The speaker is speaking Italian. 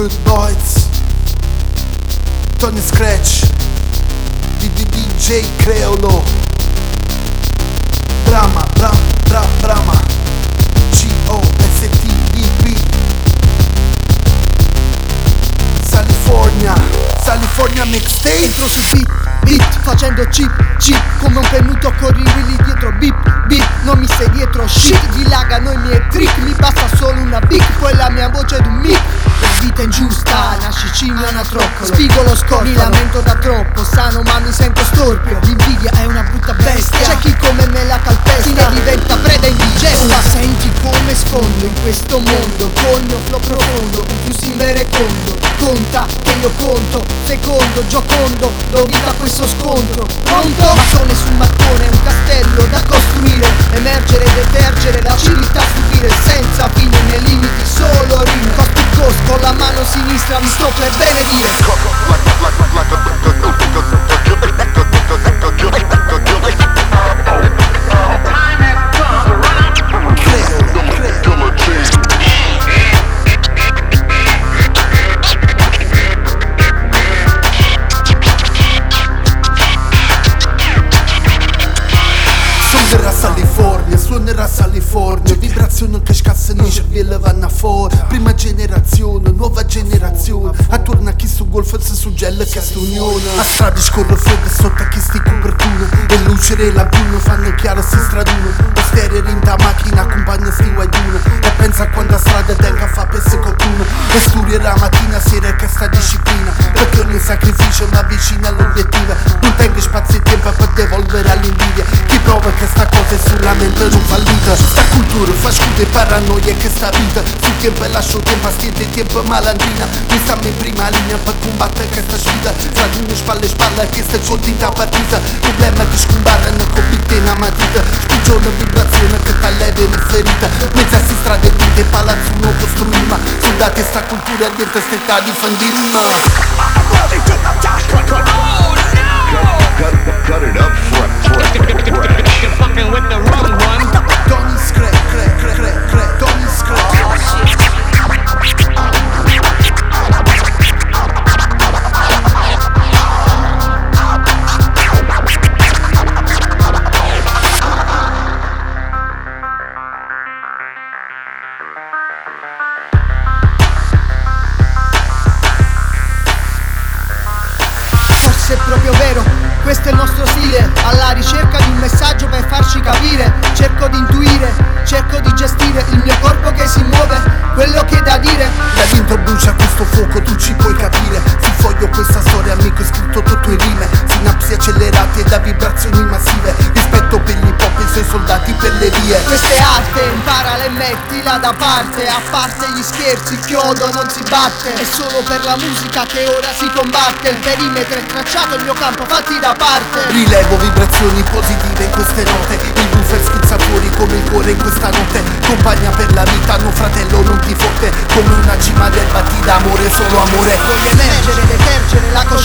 Good Boys. Tony Scratch. DJ Creolo. Brama, Bram, Bram, Brama G-O-S-T-D-B California California Mixtape. Entro su beat beat Facendo chip, chip Come un dietro shit Dilagano i miei trick. Mi basta solo una big Poi la mia voce è un mic. La vita è ingiusta Nasci cigno anatroccolo Spigo lo scorto Mi lamento da troppo Sano ma mi sento storpio. L'invidia è una brutta bestia. C'è chi come me la calpesta. Chi ne diventa preda indigesta. Senti come sfondo in questo mondo Col mio flow profondo Più si inverecondo Conta che io conto Secondo, giocondo Do vita a questo scontro Pronto? Mattone su mattone, un castello da costruire Emergere, detergere, la civiltà subire suonerà California Vibrazione che scassa in cervello vanno fuori. Prima generazione, nuova generazione Attorno a chi su golf si suggella che unione. A strada scorre freddo sotto a chi sti copertura E luce e lampione fanno chiaro si straduno. Lo stereo in da macchina accompagna sti guaglione E pensa quando a strada tenga fa per se qualcuno. E studia la mattina sera che sta disciplina. Perché ogni sacrificio va vicino Sta cultura fa scudo e paranoia che sta vita Sul tempo e lascio tempo a stiente tempo malandrina. Mi stiamo in prima linea per combattere questa sfida. Fra di noi spalle e spalle che sta continta partita. Problema che scombarrano con bitte in matita Spugione vibrazione che ta leve in ferita. Mezza si strade vinte palazzo non costruima. Soldati sta cultura dentro st'età di fandima cut, it up front. front, front. You're proprio vero questo è il nostro stile, alla ricerca di un messaggio per farci capire. Cerco di intuire, cerco di gestire il mio corpo che si muove, quello che è da dire. Da dentro brucia questo fuoco, tu ci puoi capire. Sul foglio questa storia, amico, è scritto tutto in rime. Sinapsi accelerate da vibrazioni massive. Questa è arte, imparala e mettila da parte. A parte gli scherzi, il chiodo non si batte. È solo per la musica che ora si combatte. Il perimetro è tracciato, il mio campo fatti da parte Rilevo vibrazioni positive in queste note Il buffer schizza fuori come il cuore in questa notte Compagna per la vita, no fratello non ti fotte Come una cima del batti d'amore, solo amore Voglio emergere, detergere la coscienza